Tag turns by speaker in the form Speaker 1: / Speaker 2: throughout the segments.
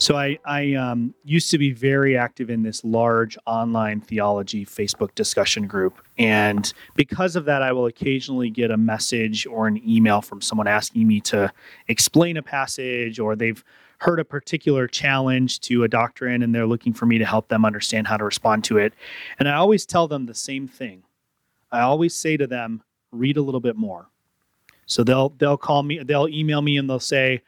Speaker 1: So I, I um, used to be very active in this large online theology Facebook discussion group, and because of that, I will occasionally get a message or an email from someone asking me to explain a passage, or they've heard a particular challenge to a doctrine, and they're looking for me to help them understand how to respond to it. And I always tell them the same thing. I always say to them, "Read a little bit more." So they'll they'll call me, they'll email me, and they'll say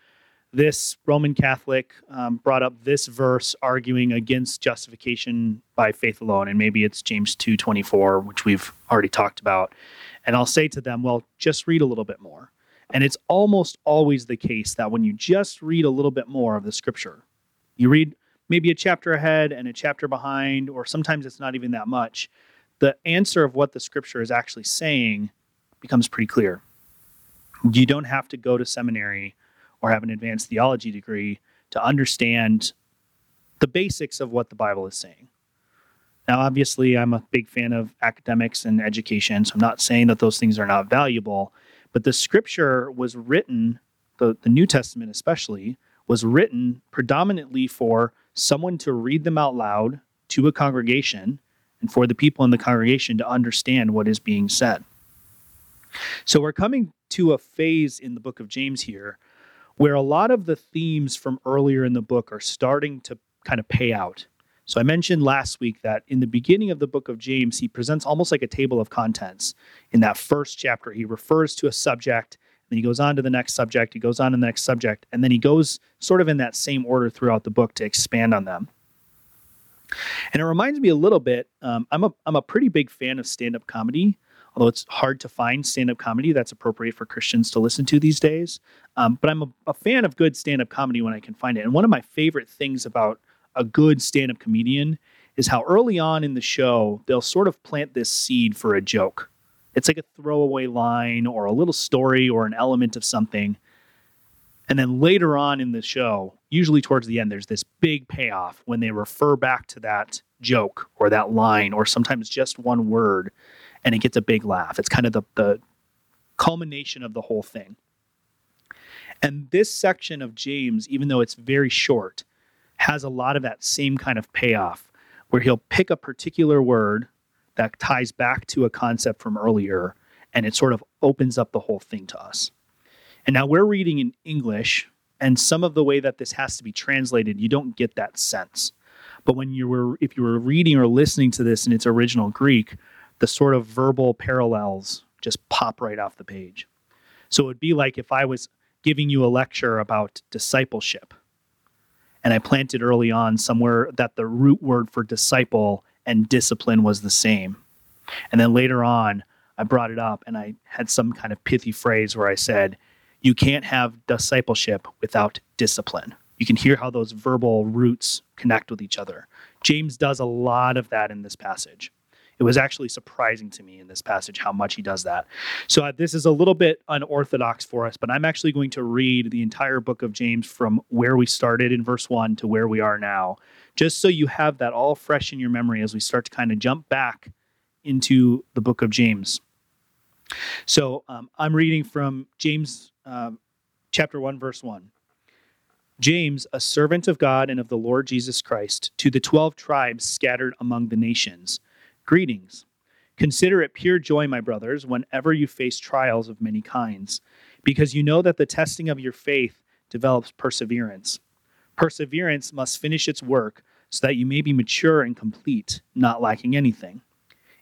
Speaker 1: this Roman Catholic um, brought up this verse arguing against justification by faith alone, and maybe it's James two twenty four, which we've already talked about. And I'll say to them, well, just read a little bit more. And it's almost always the case that when you just read a little bit more of the scripture, you read maybe a chapter ahead and a chapter behind, or sometimes it's not even that much, the answer of what the scripture is actually saying becomes pretty clear. You don't have to go to seminary or have an advanced theology degree to understand the basics of what the Bible is saying. Now, obviously, I'm a big fan of academics and education, so I'm not saying that those things are not valuable, but the scripture was written, the, the New Testament especially, was written predominantly for someone to read them out loud to a congregation and for the people in the congregation to understand what is being said. So we're coming to a phase in the book of James here where a lot of the themes from earlier in the book are starting to kind of pay out. So I mentioned last week that in the beginning of the book of James, he presents almost like a table of contents. In that first chapter, he refers to a subject, then he goes on to the next subject, he goes on to the next subject, and then he goes sort of in that same order throughout the book to expand on them. And it reminds me a little bit. Um, I'm a I'm a pretty big fan of stand up comedy although it's hard to find stand up comedy that's appropriate for Christians to listen to these days. Um, but I'm a, a fan of good stand up comedy when I can find it. And one of my favorite things about a good stand up comedian is how early on in the show, they'll sort of plant this seed for a joke. It's like a throwaway line or a little story or an element of something. And then later on in the show, usually towards the end, there's this big payoff when they refer back to that joke or that line or sometimes just one word and it gets a big laugh. It's kind of the, the culmination of the whole thing. And this section of James, even though it's very short, has a lot of that same kind of payoff where he'll pick a particular word that ties back to a concept from earlier and it sort of opens up the whole thing to us. And now we're reading in English, and some of the way that this has to be translated, you don't get that sense. But when you were if you were reading or listening to this in its original Greek, the sort of verbal parallels just pop right off the page. So it would be like if I was giving you a lecture about discipleship and I planted early on somewhere that the root word for disciple and discipline was the same. And then later on, I brought it up and I had some kind of pithy phrase where I said, You can't have discipleship without discipline. You can hear how those verbal roots connect with each other. James does a lot of that in this passage. It was actually surprising to me in this passage how much he does that. So uh, this is a little bit unorthodox for us, but I'm actually going to read the entire book of James from where we started in verse 1 to where we are now, just so you have that all fresh in your memory as we start to kind of jump back into the book of James. So um, I'm reading from James uh, chapter 1, verse 1. James, a servant of God and of the Lord Jesus Christ, to the 12 tribes scattered among the nations Greetings. Consider it pure joy, my brothers, whenever you face trials of many kinds, because you know that the testing of your faith develops perseverance. Perseverance must finish its work so that you may be mature and complete, not lacking anything.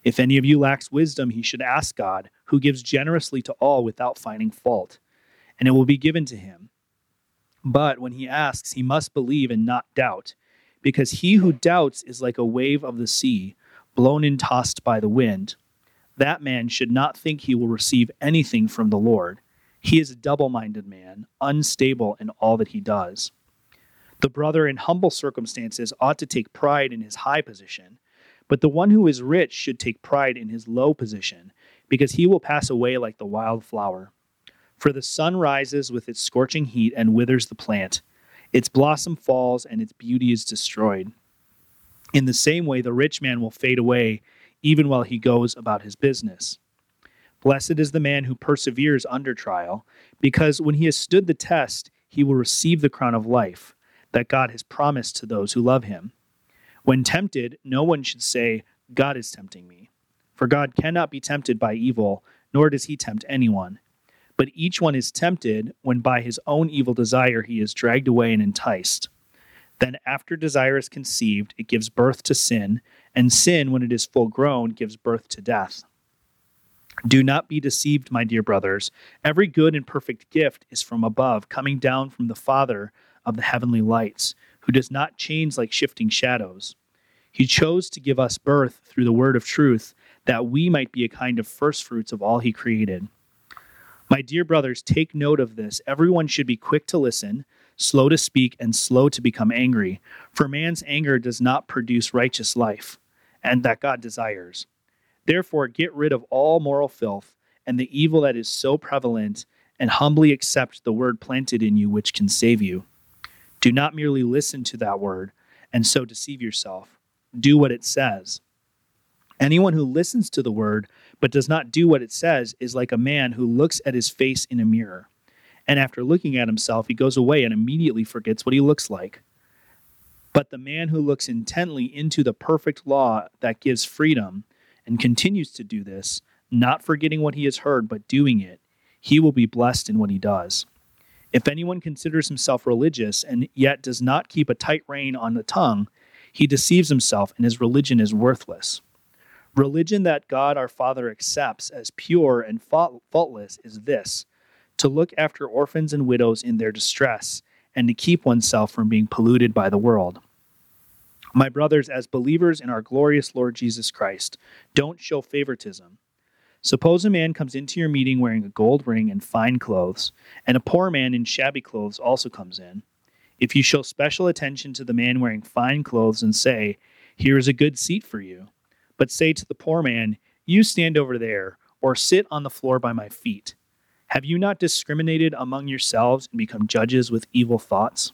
Speaker 1: If any of you lacks wisdom, he should ask God, who gives generously to all without finding fault, and it will be given to him. But when he asks, he must believe and not doubt, because he who doubts is like a wave of the sea blown and tossed by the wind, that man should not think he will receive anything from the Lord. He is a double minded man, unstable in all that he does. The brother in humble circumstances ought to take pride in his high position, but the one who is rich should take pride in his low position, because he will pass away like the wild flower. For the sun rises with its scorching heat and withers the plant. Its blossom falls and its beauty is destroyed. In the same way, the rich man will fade away even while he goes about his business. Blessed is the man who perseveres under trial, because when he has stood the test, he will receive the crown of life that God has promised to those who love him. When tempted, no one should say, God is tempting me. For God cannot be tempted by evil, nor does he tempt anyone. But each one is tempted when by his own evil desire he is dragged away and enticed. Then, after desire is conceived, it gives birth to sin, and sin, when it is full grown, gives birth to death. Do not be deceived, my dear brothers. Every good and perfect gift is from above, coming down from the Father of the heavenly lights, who does not change like shifting shadows. He chose to give us birth through the word of truth, that we might be a kind of firstfruits of all he created. My dear brothers, take note of this. Everyone should be quick to listen slow to speak, and slow to become angry. For man's anger does not produce righteous life, and that God desires. Therefore, get rid of all moral filth and the evil that is so prevalent, and humbly accept the word planted in you, which can save you. Do not merely listen to that word and so deceive yourself. Do what it says. Anyone who listens to the word but does not do what it says is like a man who looks at his face in a mirror and after looking at himself, he goes away and immediately forgets what he looks like. But the man who looks intently into the perfect law that gives freedom and continues to do this, not forgetting what he has heard, but doing it, he will be blessed in what he does. If anyone considers himself religious and yet does not keep a tight rein on the tongue, he deceives himself and his religion is worthless. Religion that God our Father accepts as pure and faultless is this to look after orphans and widows in their distress, and to keep oneself from being polluted by the world. My brothers, as believers in our glorious Lord Jesus Christ, don't show favoritism. Suppose a man comes into your meeting wearing a gold ring and fine clothes, and a poor man in shabby clothes also comes in. If you show special attention to the man wearing fine clothes and say, Here is a good seat for you, but say to the poor man, You stand over there, or sit on the floor by my feet, have you not discriminated among yourselves and become judges with evil thoughts?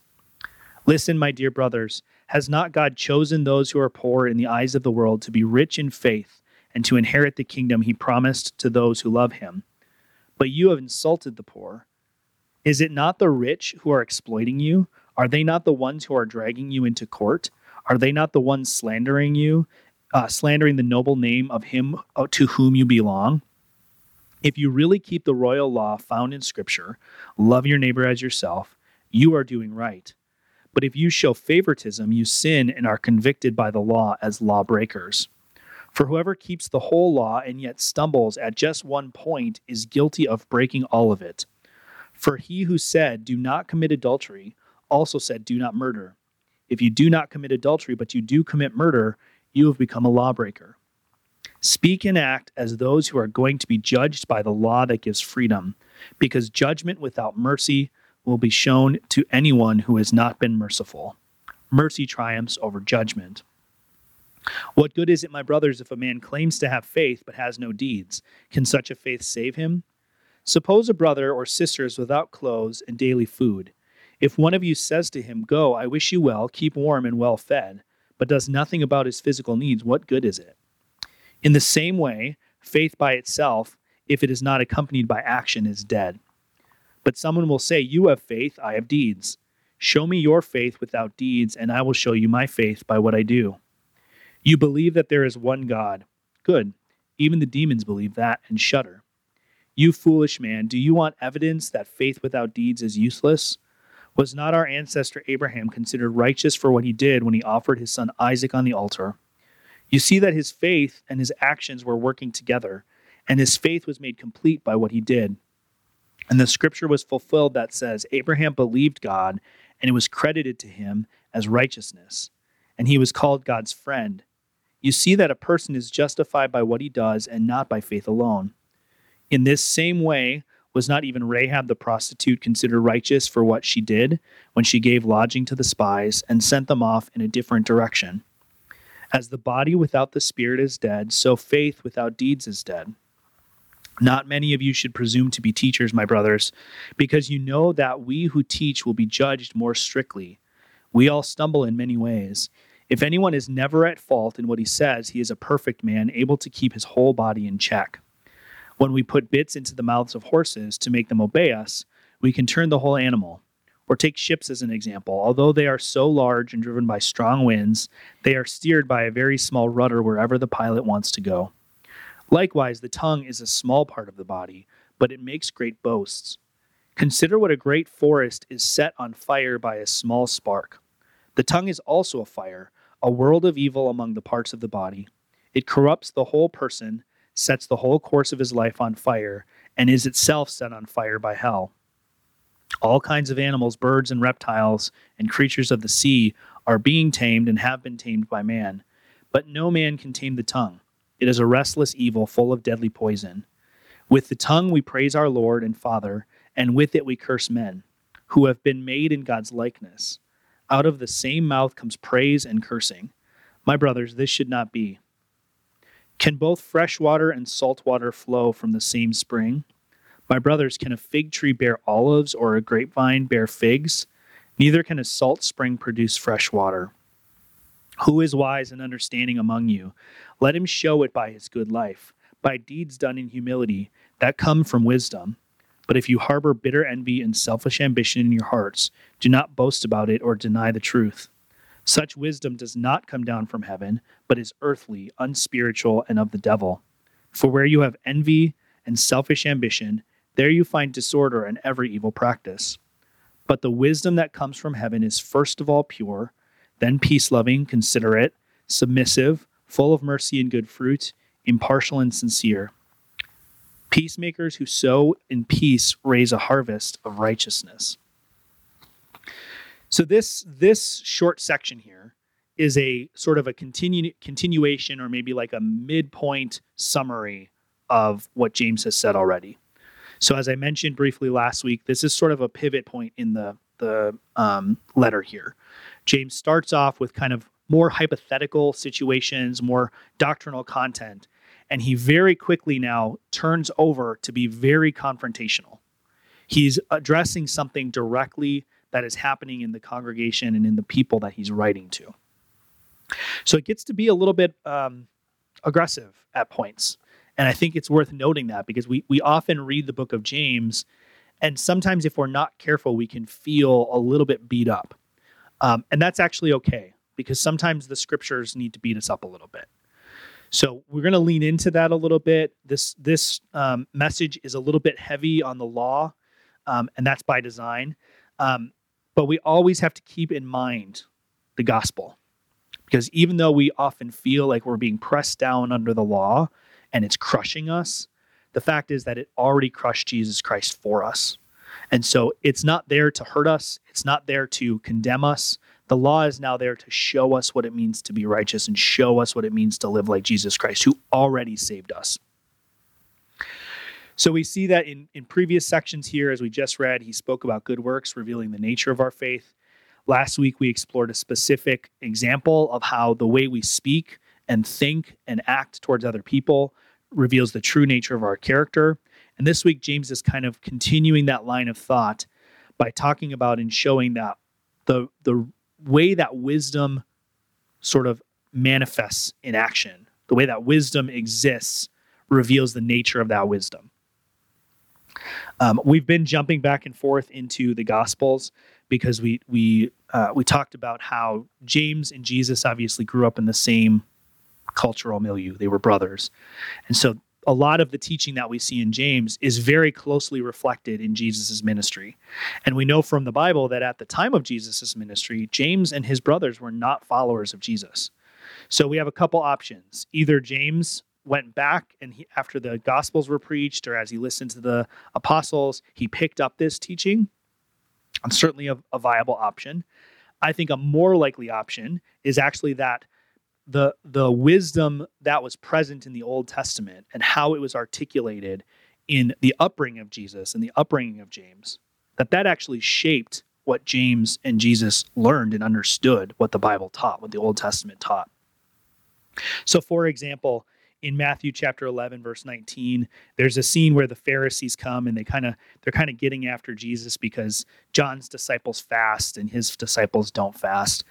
Speaker 1: Listen, my dear brothers, has not God chosen those who are poor in the eyes of the world to be rich in faith and to inherit the kingdom he promised to those who love him? But you have insulted the poor. Is it not the rich who are exploiting you? Are they not the ones who are dragging you into court? Are they not the ones slandering you, uh, slandering the noble name of him uh, to whom you belong? If you really keep the royal law found in Scripture, love your neighbor as yourself, you are doing right. But if you show favoritism, you sin and are convicted by the law as lawbreakers. For whoever keeps the whole law and yet stumbles at just one point is guilty of breaking all of it. For he who said, Do not commit adultery, also said, Do not murder. If you do not commit adultery, but you do commit murder, you have become a lawbreaker. Speak and act as those who are going to be judged by the law that gives freedom, because judgment without mercy will be shown to anyone who has not been merciful. Mercy triumphs over judgment. What good is it, my brothers, if a man claims to have faith but has no deeds? Can such a faith save him? Suppose a brother or sister is without clothes and daily food. If one of you says to him, Go, I wish you well, keep warm and well fed, but does nothing about his physical needs, what good is it? In the same way, faith by itself, if it is not accompanied by action, is dead. But someone will say, You have faith, I have deeds. Show me your faith without deeds, and I will show you my faith by what I do. You believe that there is one God. Good. Even the demons believe that and shudder. You foolish man, do you want evidence that faith without deeds is useless? Was not our ancestor Abraham considered righteous for what he did when he offered his son Isaac on the altar? You see that his faith and his actions were working together, and his faith was made complete by what he did. And the scripture was fulfilled that says, Abraham believed God, and it was credited to him as righteousness, and he was called God's friend. You see that a person is justified by what he does and not by faith alone. In this same way, was not even Rahab the prostitute considered righteous for what she did when she gave lodging to the spies and sent them off in a different direction? As the body without the spirit is dead, so faith without deeds is dead. Not many of you should presume to be teachers, my brothers, because you know that we who teach will be judged more strictly. We all stumble in many ways. If anyone is never at fault in what he says, he is a perfect man, able to keep his whole body in check. When we put bits into the mouths of horses to make them obey us, we can turn the whole animal. Or take ships as an example. Although they are so large and driven by strong winds, they are steered by a very small rudder wherever the pilot wants to go. Likewise, the tongue is a small part of the body, but it makes great boasts. Consider what a great forest is set on fire by a small spark. The tongue is also a fire, a world of evil among the parts of the body. It corrupts the whole person, sets the whole course of his life on fire, and is itself set on fire by hell. All kinds of animals, birds and reptiles, and creatures of the sea are being tamed and have been tamed by man. But no man can tame the tongue. It is a restless evil full of deadly poison. With the tongue we praise our Lord and Father, and with it we curse men, who have been made in God's likeness. Out of the same mouth comes praise and cursing. My brothers, this should not be. Can both fresh water and salt water flow from the same spring? My brothers, can a fig tree bear olives or a grapevine bear figs? Neither can a salt spring produce fresh water. Who is wise and understanding among you? Let him show it by his good life, by deeds done in humility that come from wisdom. But if you harbor bitter envy and selfish ambition in your hearts, do not boast about it or deny the truth. Such wisdom does not come down from heaven, but is earthly, unspiritual, and of the devil. For where you have envy and selfish ambition, there you find disorder and every evil practice. But the wisdom that comes from heaven is first of all pure then peace loving, considerate, submissive, full of mercy and good fruit, impartial and sincere. Peacemakers who sow in peace raise a harvest of righteousness. So this this short section here is a sort of a continu- continuation or maybe like a midpoint summary of what James has said already. So as I mentioned briefly last week, this is sort of a pivot point in the the um, letter here. James starts off with kind of more hypothetical situations, more doctrinal content, and he very quickly now turns over to be very confrontational. He's addressing something directly that is happening in the congregation and in the people that he's writing to. So it gets to be a little bit um, aggressive at points. And I think it's worth noting that because we, we often read the book of James, and sometimes if we're not careful, we can feel a little bit beat up. Um, and that's actually okay because sometimes the scriptures need to beat us up a little bit. So we're going to lean into that a little bit. This this um, message is a little bit heavy on the law, um, and that's by design. Um, but we always have to keep in mind the gospel, because even though we often feel like we're being pressed down under the law and it's crushing us, the fact is that it already crushed Jesus Christ for us. And so it's not there to hurt us, it's not there to condemn us. The law is now there to show us what it means to be righteous and show us what it means to live like Jesus Christ, who already saved us. So we see that in, in previous sections here, as we just read, he spoke about good works, revealing the nature of our faith. Last week, we explored a specific example of how the way we speak and think and act towards other people reveals the true nature of our character. And this week, James is kind of continuing that line of thought by talking about and showing that the the way that wisdom sort of manifests in action, the way that wisdom exists, reveals the nature of that wisdom. Um, we've been jumping back and forth into the Gospels because we we uh, we talked about how James and Jesus obviously grew up in the same cultural milieu; they were brothers, and so a lot of the teaching that we see in James is very closely reflected in Jesus' ministry. And we know from the Bible that at the time of Jesus' ministry, James and his brothers were not followers of Jesus. So we have a couple options. Either James went back and he, after the gospels were preached or as he listened to the apostles, he picked up this teaching. And certainly a, a viable option. I think a more likely option is actually that the the wisdom that was present in the Old Testament and how it was articulated in the upbringing of Jesus and the upbringing of James, that that actually shaped what James and Jesus learned and understood what the Bible taught, what the Old Testament taught. So, for example, in Matthew chapter 11 verse 19 there's a scene where the Pharisees come and they kind of they're kind of getting after Jesus because John's disciples fast and his disciples don't fast.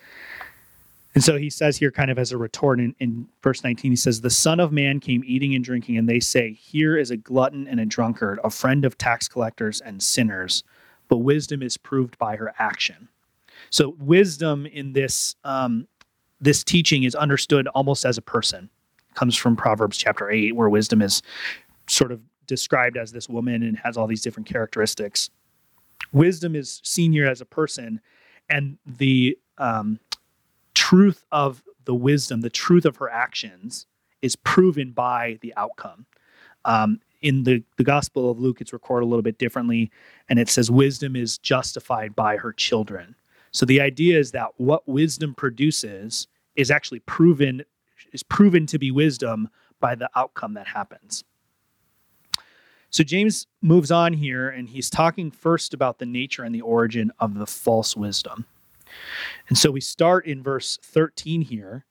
Speaker 1: And so he says here kind of as a retort in, in verse 19 he says the son of man came eating and drinking and they say here is a glutton and a drunkard a friend of tax collectors and sinners but wisdom is proved by her action. So wisdom in this um, this teaching is understood almost as a person comes from Proverbs chapter 8, where wisdom is sort of described as this woman and has all these different characteristics. Wisdom is seen here as a person, and the um, truth of the wisdom, the truth of her actions, is proven by the outcome. Um, in the, the Gospel of Luke, it's recorded a little bit differently, and it says, Wisdom is justified by her children. So the idea is that what wisdom produces is actually proven is proven to be wisdom by the outcome that happens. So James moves on here and he's talking first about the nature and the origin of the false wisdom. And so we start in verse 13 here,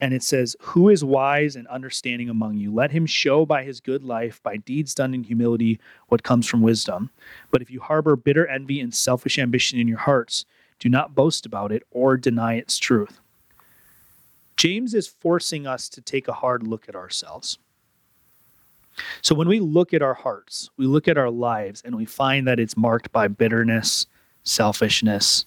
Speaker 1: and it says, Who is wise and understanding among you? Let him show by his good life, by deeds done in humility, what comes from wisdom. But if you harbor bitter envy and selfish ambition in your hearts, do not boast about it or deny its truth. James is forcing us to take a hard look at ourselves. So when we look at our hearts, we look at our lives, and we find that it's marked by bitterness, selfishness.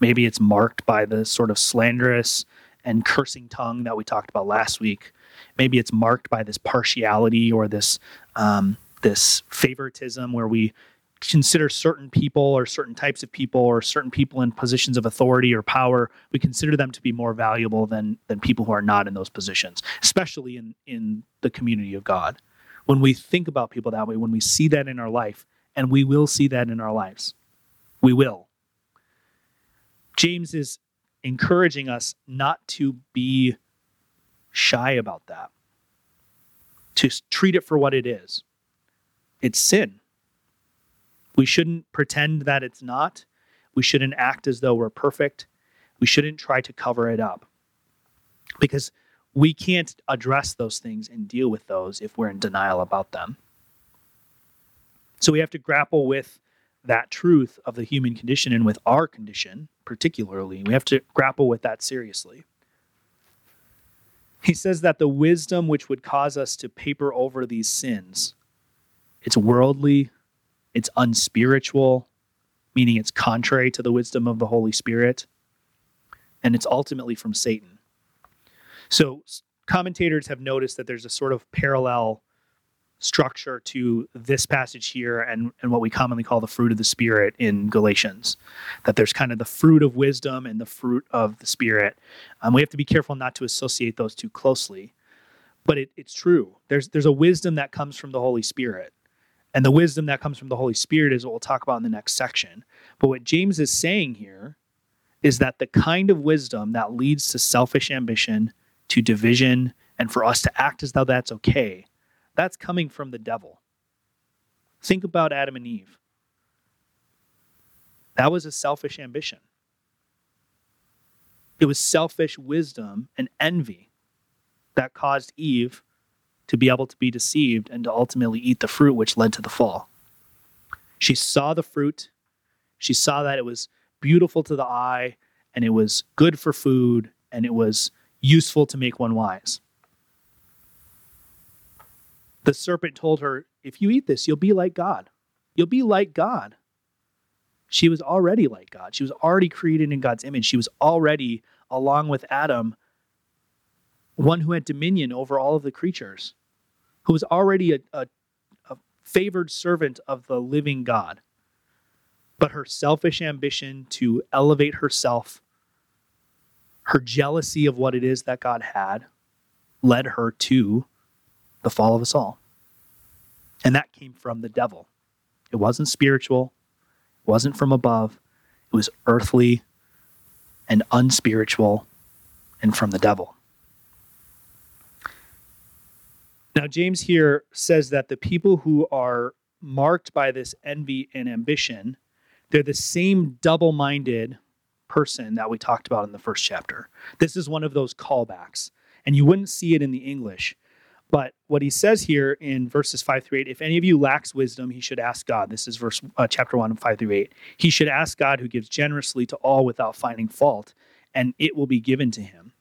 Speaker 1: Maybe it's marked by the sort of slanderous and cursing tongue that we talked about last week. Maybe it's marked by this partiality or this um, this favoritism where we consider certain people or certain types of people or certain people in positions of authority or power. We consider them to be more valuable than than people who are not in those positions especially in in the community of god. When we think about people that way when we see that in our life and we will see that in our lives. We will james is encouraging us not to be shy about that to treat it for what it is it's sin we shouldn't pretend that it's not. We shouldn't act as though we're perfect. We shouldn't try to cover it up because we can't address those things and deal with those if we're in denial about them. So we have to grapple with that truth of the human condition and with our condition, particularly. We have to grapple with that seriously. He says that the wisdom which would cause us to paper over these sins, it's worldly, it's unspiritual, meaning it's contrary to the wisdom of the Holy Spirit, and it's ultimately from Satan. So, commentators have noticed that there's a sort of parallel structure to this passage here and, and what we commonly call the fruit of the Spirit in Galatians. That there's kind of the fruit of wisdom and the fruit of the Spirit. Um, we have to be careful not to associate those two closely. But it, it's true. There's there's a wisdom that comes from the Holy Spirit. And the wisdom that comes from the Holy Spirit is what we'll talk about in the next section. But what James is saying here is that the kind of wisdom that leads to selfish ambition, to division, and for us to act as though that's okay, that's coming from the devil. Think about Adam and Eve. That was a selfish ambition. It was selfish wisdom and envy that caused Eve to be able to be deceived and to ultimately eat the fruit which led to the fall. She saw the fruit. She saw that it was beautiful to the eye and it was good for food and it was useful to make one wise. The serpent told her, If you eat this, you'll be like God. You'll be like God. She was already like God. She was already created in God's image. She was already, along with Adam, one who had dominion over all of the creatures who was already a, a, a favored servant of the living God. But her selfish ambition to elevate herself, her jealousy of what it is that God had, led her to the fall of us all. And that came from the devil. It wasn't spiritual, it wasn't from above, it was earthly and unspiritual and from the devil. Now, James here says that the people who are marked by this envy and ambition, they're the same double minded person that we talked about in the first chapter. This is one of those callbacks, and you wouldn't see it in the English, But what he says here in verses five through eight, if any of you lacks wisdom, he should ask God. This is verse uh, chapter one, five through eight. He should ask God, who gives generously to all without finding fault, and it will be given to him.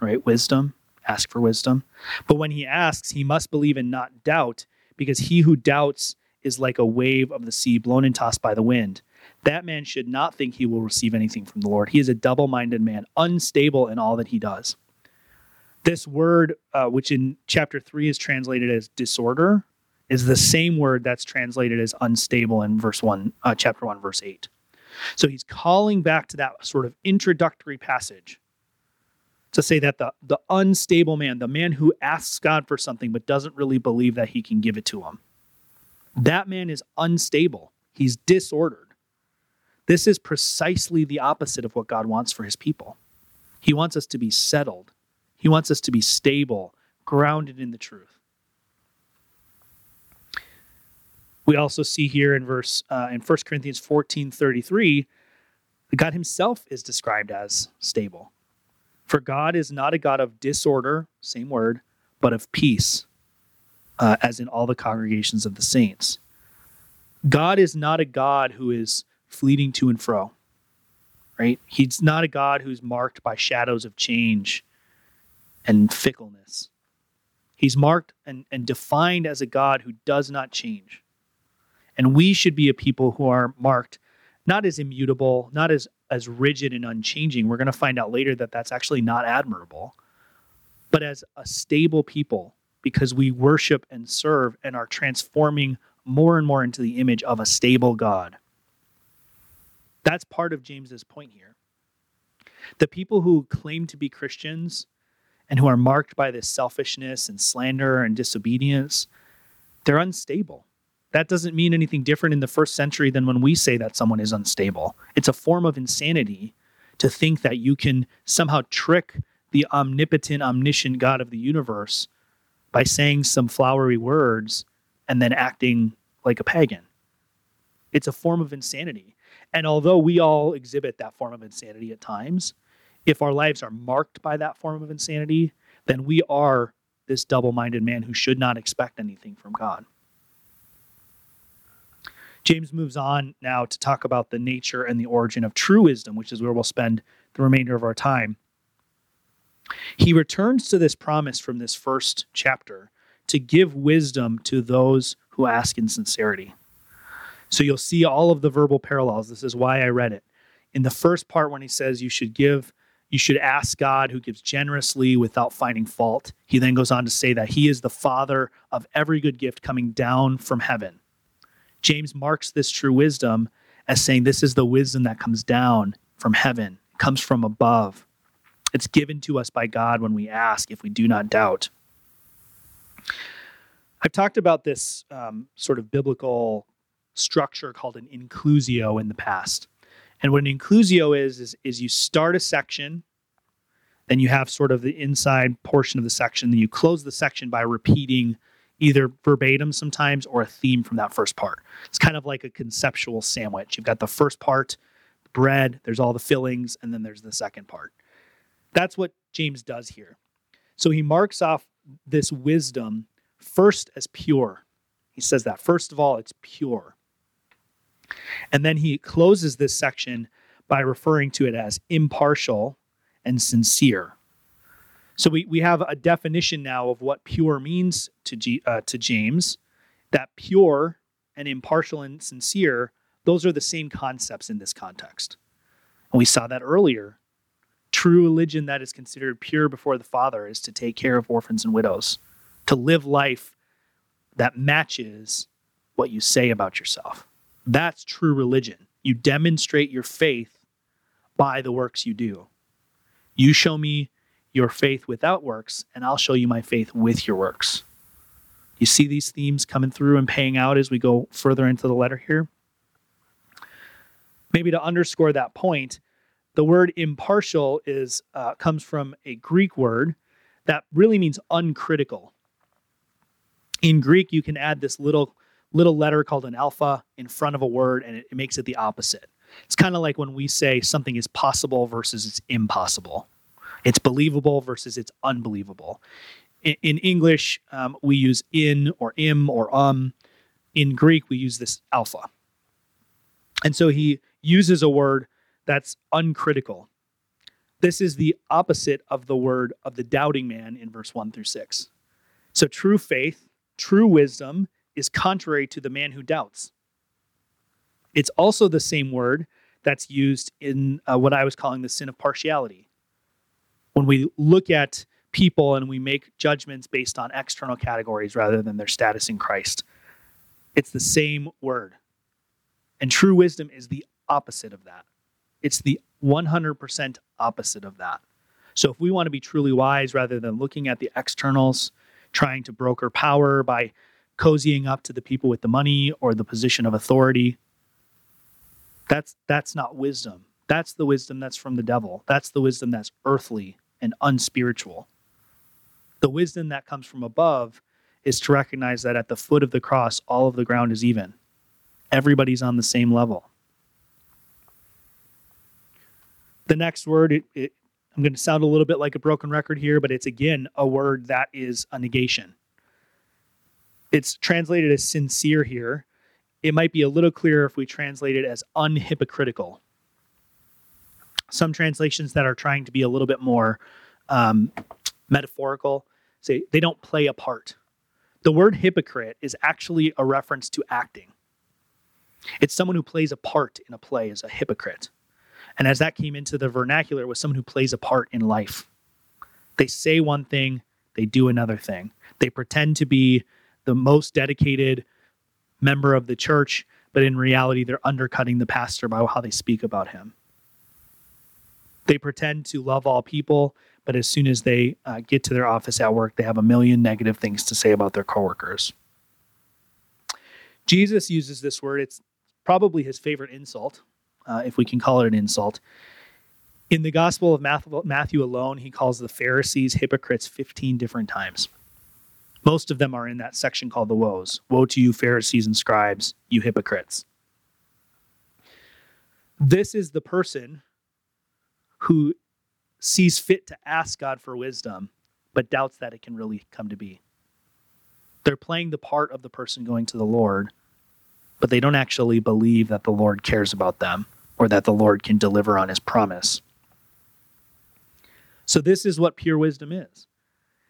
Speaker 1: Right? Wisdom, ask for wisdom. But when he asks, he must believe and not doubt, because he who doubts is like a wave of the sea blown and tossed by the wind. That man should not think he will receive anything from the Lord. He is a double minded man, unstable in all that he does. This word, uh, which in chapter 3 is translated as disorder, is the same word that's translated as unstable in verse 1, uh, chapter 1, verse 8. So he's calling back to that sort of introductory passage to say that the, the unstable man, the man who asks God for something but doesn't really believe that he can give it to him, that man is unstable. He's disordered. This is precisely the opposite of what God wants for his people. He wants us to be settled, he wants us to be stable, grounded in the truth. We also see here in verse uh, in 1 Corinthians 14 33, God himself is described as stable. For God is not a God of disorder, same word, but of peace, uh, as in all the congregations of the saints. God is not a God who is fleeting to and fro, right? He's not a God who's marked by shadows of change and fickleness. He's marked and, and defined as a God who does not change. And we should be a people who are marked not as immutable, not as as rigid and unchanging. We're going to find out later that that's actually not admirable, but as a stable people because we worship and serve and are transforming more and more into the image of a stable God. That's part of James's point here. The people who claim to be Christians and who are marked by this selfishness and slander and disobedience, they're unstable. That doesn't mean anything different in the first century than when we say that someone is unstable. It's a form of insanity to think that you can somehow trick the omnipotent, omniscient God of the universe by saying some flowery words and then acting like a pagan. It's a form of insanity. And although we all exhibit that form of insanity at times, if our lives are marked by that form of insanity, then we are this double minded man who should not expect anything from God. James moves on now to talk about the nature and the origin of true wisdom, which is where we'll spend the remainder of our time. He returns to this promise from this first chapter to give wisdom to those who ask in sincerity. So you'll see all of the verbal parallels. This is why I read it. In the first part, when he says you should give, you should ask God who gives generously without finding fault, he then goes on to say that he is the father of every good gift coming down from heaven. James marks this true wisdom as saying this is the wisdom that comes down from heaven, comes from above. It's given to us by God when we ask, if we do not doubt. I've talked about this um, sort of biblical structure called an inclusio in the past. And what an inclusio is, is, is you start a section, then you have sort of the inside portion of the section, then you close the section by repeating either verbatim sometimes or a theme from that first part. It's kind of like a conceptual sandwich. You've got the first part, bread, there's all the fillings, and then there's the second part. That's what James does here. So he marks off this wisdom first as pure. He says that. First of all, it's pure. And then he closes this section by referring to it as impartial and sincere. So we, we have a definition now of what pure means to, G, uh, to James. That pure and impartial and sincere, those are the same concepts in this context. And we saw that earlier. True religion that is considered pure before the Father is to take care of orphans and widows, to live life that matches what you say about yourself. That's true religion. You demonstrate your faith by the works you do. You show me your faith without works, and I'll show you my faith with your works. You see these themes coming through and paying out as we go further into the letter here? Maybe to underscore that point, the word impartial is uh, comes from a Greek word that really means uncritical. In Greek, you can add this little little letter called an alpha in front of a word, and it, it makes it the opposite. It's kind of like when we say something is possible versus it's impossible. It's believable versus it's unbelievable. In, in English, um, we use in or im or um. In Greek, we use this alpha. And so he uses a word that's uncritical. This is the opposite of the word of the doubting man in verse 1 through 6. So true faith, true wisdom is contrary to the man who doubts. It's also the same word that's used in uh, what I was calling the sin of partiality. When we look at people and we make judgments based on external categories rather than their status in Christ, it's the same word. And true wisdom is the opposite of that. It's the 100% opposite of that. So if we want to be truly wise rather than looking at the externals, trying to broker power by cozying up to the people with the money or the position of authority, that's that's not wisdom. That's the wisdom that's from the devil. That's the wisdom that's earthly and unspiritual. The wisdom that comes from above is to recognize that at the foot of the cross, all of the ground is even. Everybody's on the same level. The next word, it, it, I'm going to sound a little bit like a broken record here, but it's again a word that is a negation. It's translated as sincere here, it might be a little clearer if we translate it as unhypocritical. Some translations that are trying to be a little bit more um, metaphorical say they don't play a part. The word hypocrite is actually a reference to acting. It's someone who plays a part in a play as a hypocrite. And as that came into the vernacular, it was someone who plays a part in life. They say one thing, they do another thing. They pretend to be the most dedicated, member of the church, but in reality, they're undercutting the pastor by how they speak about him. They pretend to love all people, but as soon as they uh, get to their office at work, they have a million negative things to say about their coworkers. Jesus uses this word. It's probably his favorite insult, uh, if we can call it an insult. In the Gospel of Matthew alone, he calls the Pharisees hypocrites 15 different times. Most of them are in that section called the woes. Woe to you, Pharisees and scribes, you hypocrites. This is the person who sees fit to ask God for wisdom, but doubts that it can really come to be. They're playing the part of the person going to the Lord, but they don't actually believe that the Lord cares about them or that the Lord can deliver on his promise. So, this is what pure wisdom is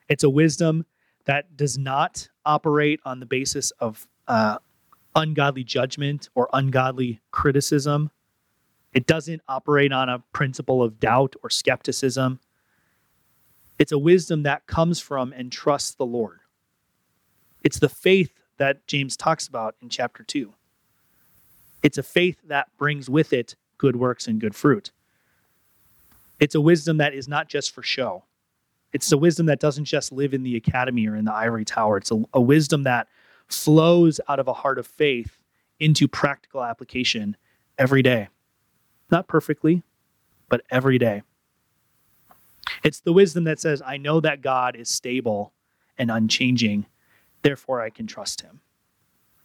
Speaker 1: it's a wisdom that does not operate on the basis of uh, ungodly judgment or ungodly criticism. It doesn't operate on a principle of doubt or skepticism. It's a wisdom that comes from and trusts the Lord. It's the faith that James talks about in chapter 2. It's a faith that brings with it good works and good fruit. It's a wisdom that is not just for show. It's a wisdom that doesn't just live in the academy or in the ivory tower. It's a, a wisdom that flows out of a heart of faith into practical application every day. Not perfectly, but every day. It's the wisdom that says, I know that God is stable and unchanging, therefore I can trust him.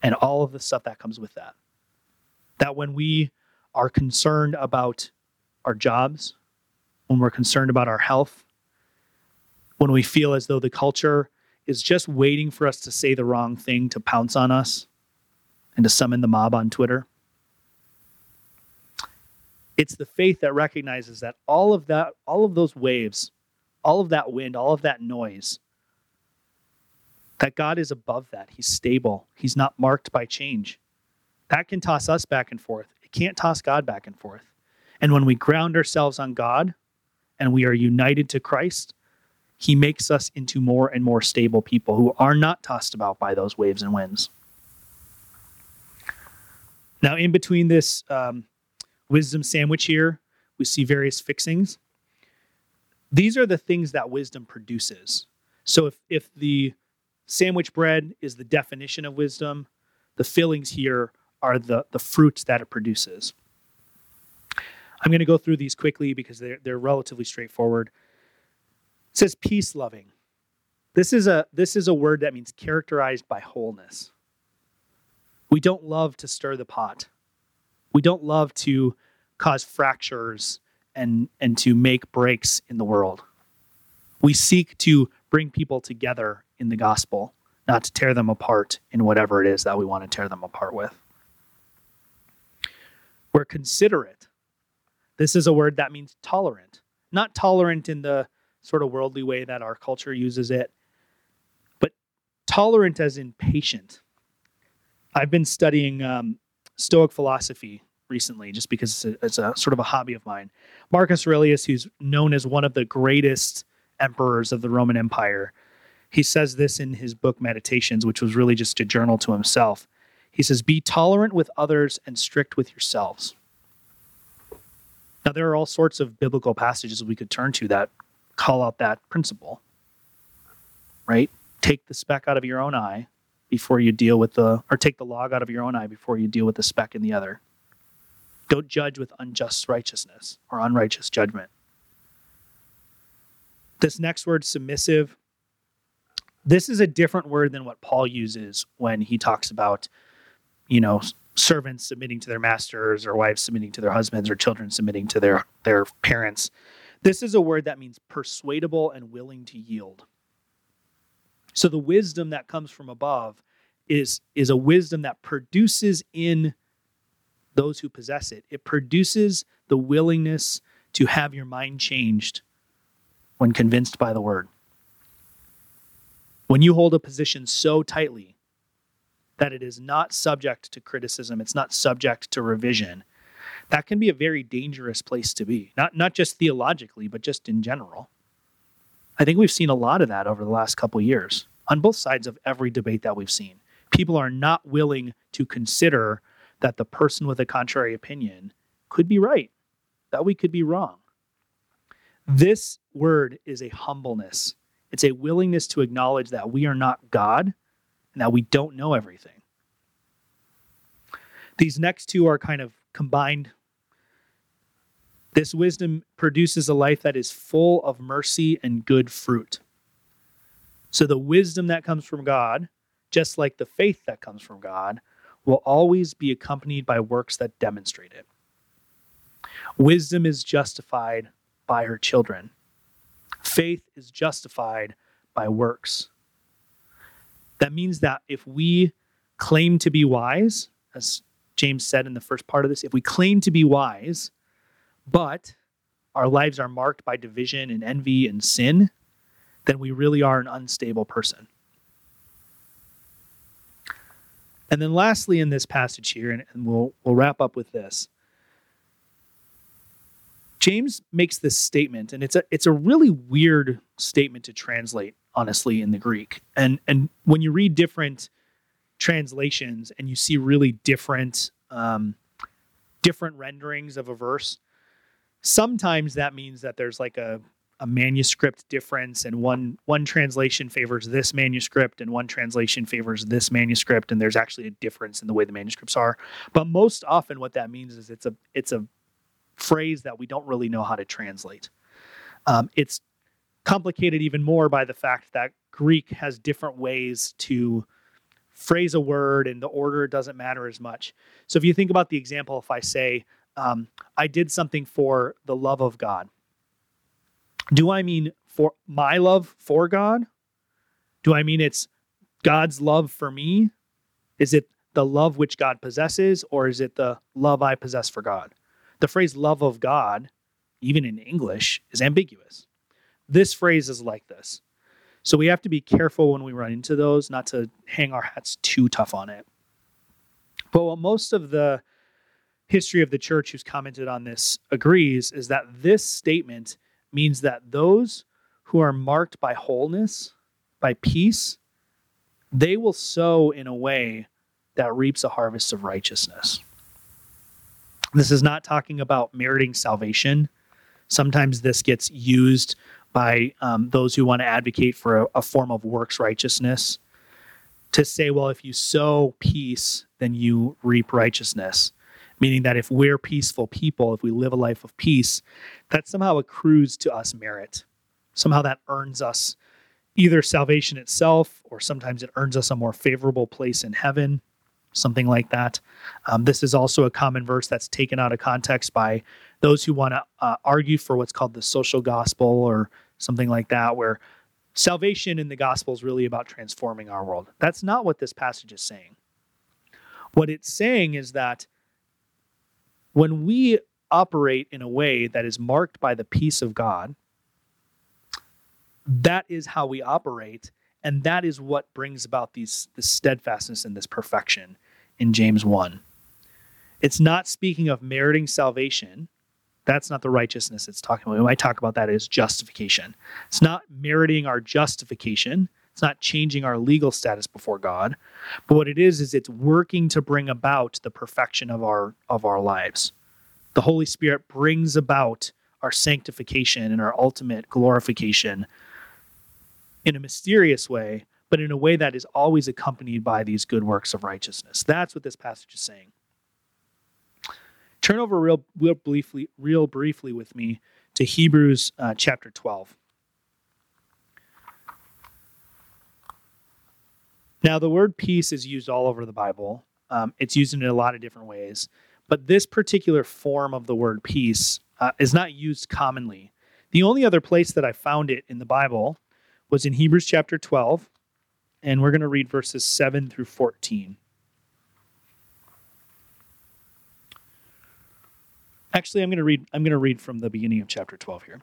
Speaker 1: And all of the stuff that comes with that. That when we are concerned about our jobs, when we're concerned about our health, when we feel as though the culture is just waiting for us to say the wrong thing to pounce on us and to summon the mob on Twitter. It's the faith that recognizes that all of that, all of those waves, all of that wind, all of that noise, that God is above that. He's stable. He's not marked by change. That can toss us back and forth. It can't toss God back and forth. And when we ground ourselves on God and we are united to Christ, he makes us into more and more stable people who are not tossed about by those waves and winds. Now, in between this um, wisdom sandwich here, we see various fixings. These are the things that wisdom produces. So, if, if the sandwich bread is the definition of wisdom, the fillings here are the, the fruits that it produces. I'm going to go through these quickly because they're, they're relatively straightforward. It says peace loving. This is a this is a word that means characterized by wholeness. We don't love to stir the pot. We don't love to cause fractures and and to make breaks in the world. We seek to bring people together in the gospel, not to tear them apart in whatever it is that we want to tear them apart with. We're considerate. This is a word that means tolerant, not tolerant in the sort of worldly way that our culture uses it, but tolerant as in patient. I've been studying um, Stoic philosophy recently just because it's a, it's a, sort of a hobby of mine. Marcus Aurelius, who's known as one of the greatest emperors of the Roman Empire, he says this in his book Meditations, which was really just a journal to himself. He says, Be tolerant with others and strict with yourselves. Now, there are all sorts of biblical passages we could turn to that call out that principle, right? Take the speck out of your own eye before you deal with the, or take the log out of your own eye before you deal with the speck in the other. Don't judge with unjust righteousness or unrighteous judgment. This next word, submissive, this is a different word than what Paul uses when he talks about, you know, servants submitting to their masters or wives submitting to their husbands or children submitting to their their parents. This is a word that means persuadable and willing to yield. So the wisdom that comes from above is, is a wisdom that produces in those who possess it. It produces the willingness to have your mind changed when convinced by the word. When you hold a position so tightly that it is not subject to criticism, it's not subject to revision, that can be a very dangerous place to be. Not not just theologically, but just in general. I think we've seen a lot of that over the last couple years on both sides of every debate that we've seen. People are not willing to consider that the person with a contrary opinion could be right, that we could be wrong. This word is a humbleness. It's a willingness to acknowledge that we are not God and that we don't know everything. These next two are kind of combined this wisdom produces a life that is full of mercy and good fruit. So the wisdom that comes from God, just like the faith that comes from God, will always be accompanied by works that demonstrate it. Wisdom is justified by her children. Faith is justified by works. That means that if we claim to be wise, as James said in the first part of this, if we claim to be wise, but our lives are marked by division and envy and sin, then we really are an unstable person. And then lastly in this passage here, and, we'll we'll wrap up with this. James makes this statement, and it's a it's a really weird statement to translate, honestly, in the Greek. And and when you read different translations and you see really different um, different renderings of a verse, sometimes that means that there's like a, a manuscript difference and one one translation favors this manuscript and one translation favors this manuscript and there's actually a difference in the way the manuscripts are. But most often what that means is it's a it's a phrase that we don't really know how to translate. Um, it's complicated even more by the fact that greek has different ways to phrase a word and the order doesn't matter as much. So if you think about the example if i say um, I did something for the love of God. Do I mean for my love for God? Do I mean it's God's love for me? Is it the love which God possesses, or is it the love I possess for God? The phrase love of God, even in English, is ambiguous. This phrase is like this. So we have to be careful when we run into those, not to hang our hats too tough on it. But what most of the history of the church who's commented on this agrees is that this statement means that those who are marked by wholeness, by peace, they will sow in a way that reaps a harvest of righteousness. This is not talking about meriting salvation. Sometimes this gets used by um, those who want to advocate for a, a form of works righteousness to say, well, if you sow peace, then you reap righteousness meaning that if we're peaceful people, if we live a life of peace, that somehow accrues to us merit. Somehow that earns us either salvation itself, or sometimes it earns us a more favorable place in heaven, something like that. Um, this is also a common verse that's taken out of context by those who want to uh, argue for what's called the social gospel or something like that, where salvation in the gospel is really about transforming our world. That's not what this passage is saying. What it's saying is that when we operate in a way that is marked by the peace of God, that is how we operate and that is what brings about these this steadfastness and this perfection in James 1. It's not speaking of meriting salvation. That's not the righteousness it's talking about. We might talk about that as justification. It's not meriting our justification. It's not changing our legal status before God. But what it is is it's working to bring about the perfection of our of our lives. The Holy Spirit brings about our sanctification and our ultimate glorification in a mysterious way, but in a way that is always accompanied by these good works of righteousness. That's what this passage is saying. Turn over real, real briefly, real briefly with me to Hebrews uh, chapter 12. Now, the word peace is used all over the Bible. Um, it's used in a lot of different ways, but this particular form of the word peace uh, is not used commonly. The only other place that I found it in the Bible was in Hebrews chapter 12, and we're going to read verses 7 through 14. Actually, I'm going to read I'm going to read from the beginning of chapter 12 here.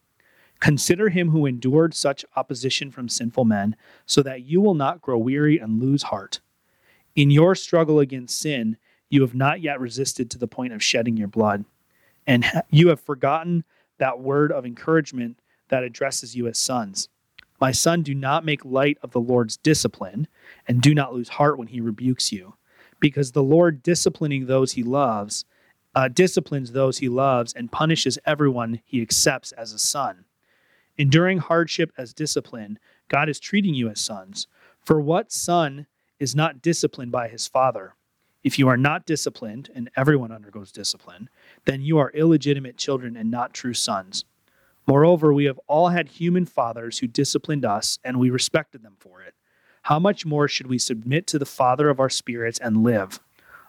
Speaker 1: Consider him who endured such opposition from sinful men, so that you will not grow weary and lose heart. In your struggle against sin, you have not yet resisted to the point of shedding your blood, and you have forgotten that word of encouragement that addresses you as sons. My son, do not make light of the Lord's discipline, and do not lose heart when he rebukes you because the Lord disciplining those he loves, uh, disciplines those he loves, and punishes everyone he accepts as a son. Enduring hardship as discipline, God is treating you as sons. For what son is not disciplined by his father? If you are not disciplined, and everyone undergoes discipline, then you are illegitimate children and not true sons. Moreover, we have all had human fathers who disciplined us, and we respected them for it how much more should we submit to the Father of our spirits and live?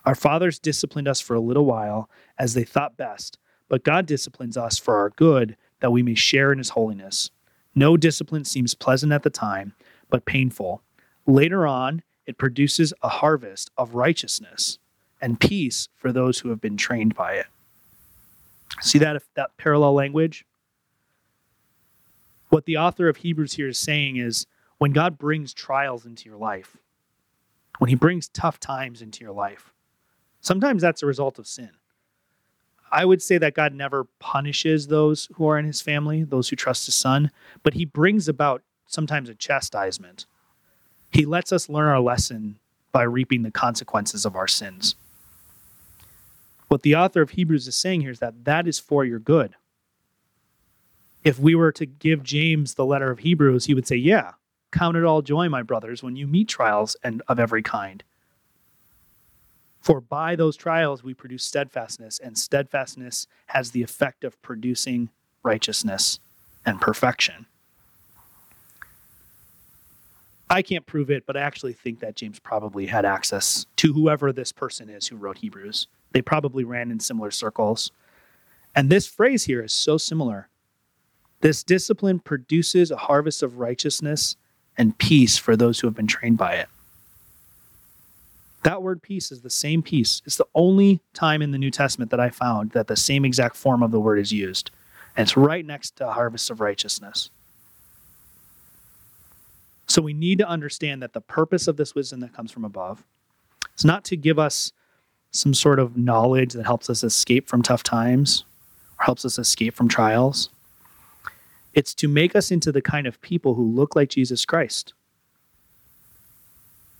Speaker 1: Our fathers disciplined us for a little while as they thought best, but God disciplines us for our good that we may share in his holiness. No discipline seems pleasant at the time, but painful. Later on, it produces a harvest of righteousness and peace for those who have been trained by it. See that that parallel language? What the author of Hebrews here is saying is when God brings trials into your life, when He brings tough times into your life, sometimes that's a result of sin. I would say that God never punishes those who are in His family, those who trust His Son, but He brings about sometimes a chastisement. He lets us learn our lesson by reaping the consequences of our sins. What the author of Hebrews is saying here is that that is for your good. If we were to give James the letter of Hebrews, he would say, Yeah, Count it all joy, my brothers, when you meet trials and of every kind. For by those trials we produce steadfastness, and steadfastness has the effect of producing righteousness and perfection. I can't prove it, but I actually think that James probably had access to whoever this person is who wrote Hebrews. They probably ran in similar circles. And this phrase here is so similar. This discipline produces a harvest of righteousness and peace for those who have been trained by it. That word peace is the same peace. It's the only time in the New Testament that I found that the same exact form of the word is used. And it's right next to harvest of righteousness. So we need to understand that the purpose of this wisdom that comes from above is not to give us some sort of knowledge that helps us escape from tough times or helps us escape from trials. It's to make us into the kind of people who look like Jesus Christ,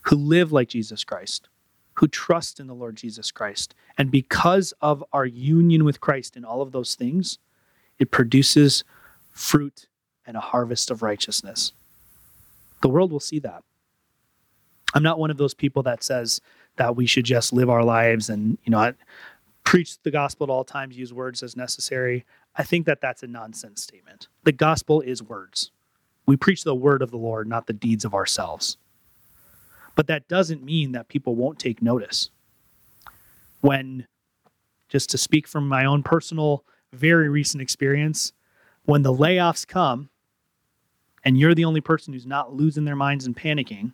Speaker 1: who live like Jesus Christ, who trust in the Lord Jesus Christ. And because of our union with Christ in all of those things, it produces fruit and a harvest of righteousness. The world will see that. I'm not one of those people that says that we should just live our lives and you know preach the gospel at all times, use words as necessary. I think that that's a nonsense statement. The gospel is words. We preach the word of the Lord, not the deeds of ourselves. But that doesn't mean that people won't take notice. When, just to speak from my own personal, very recent experience, when the layoffs come and you're the only person who's not losing their minds and panicking,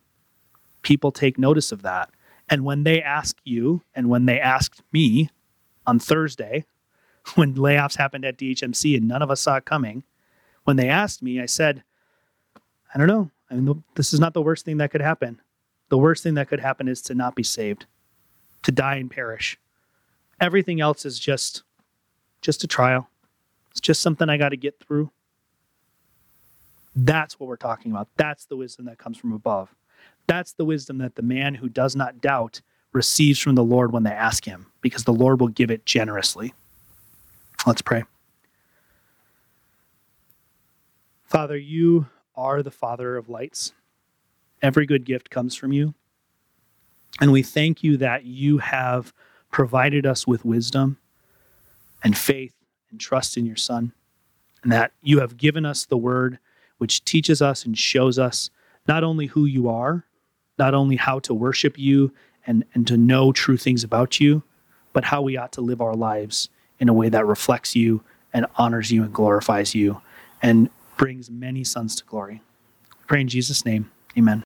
Speaker 1: people take notice of that. And when they ask you, and when they asked me on Thursday, when layoffs happened at DHMC and none of us saw it coming, when they asked me, I said, I don't know. I mean, this is not the worst thing that could happen. The worst thing that could happen is to not be saved, to die and perish. Everything else is just just a trial. It's just something I got to get through. That's what we're talking about. That's the wisdom that comes from above. That's the wisdom that the man who does not doubt receives from the Lord when they ask him, because the Lord will give it generously. Let's pray. Father, you are the Father of lights. Every good gift comes from you. And we thank you that you have provided us with wisdom and faith and trust in your Son, and that you have given us the word which teaches us and shows us not only who you are, not only how to worship you and, and to know true things about you, but how we ought to live our lives in a way that reflects you and honors you and glorifies you and brings many sons to glory. pray in Jesus' name. Amen.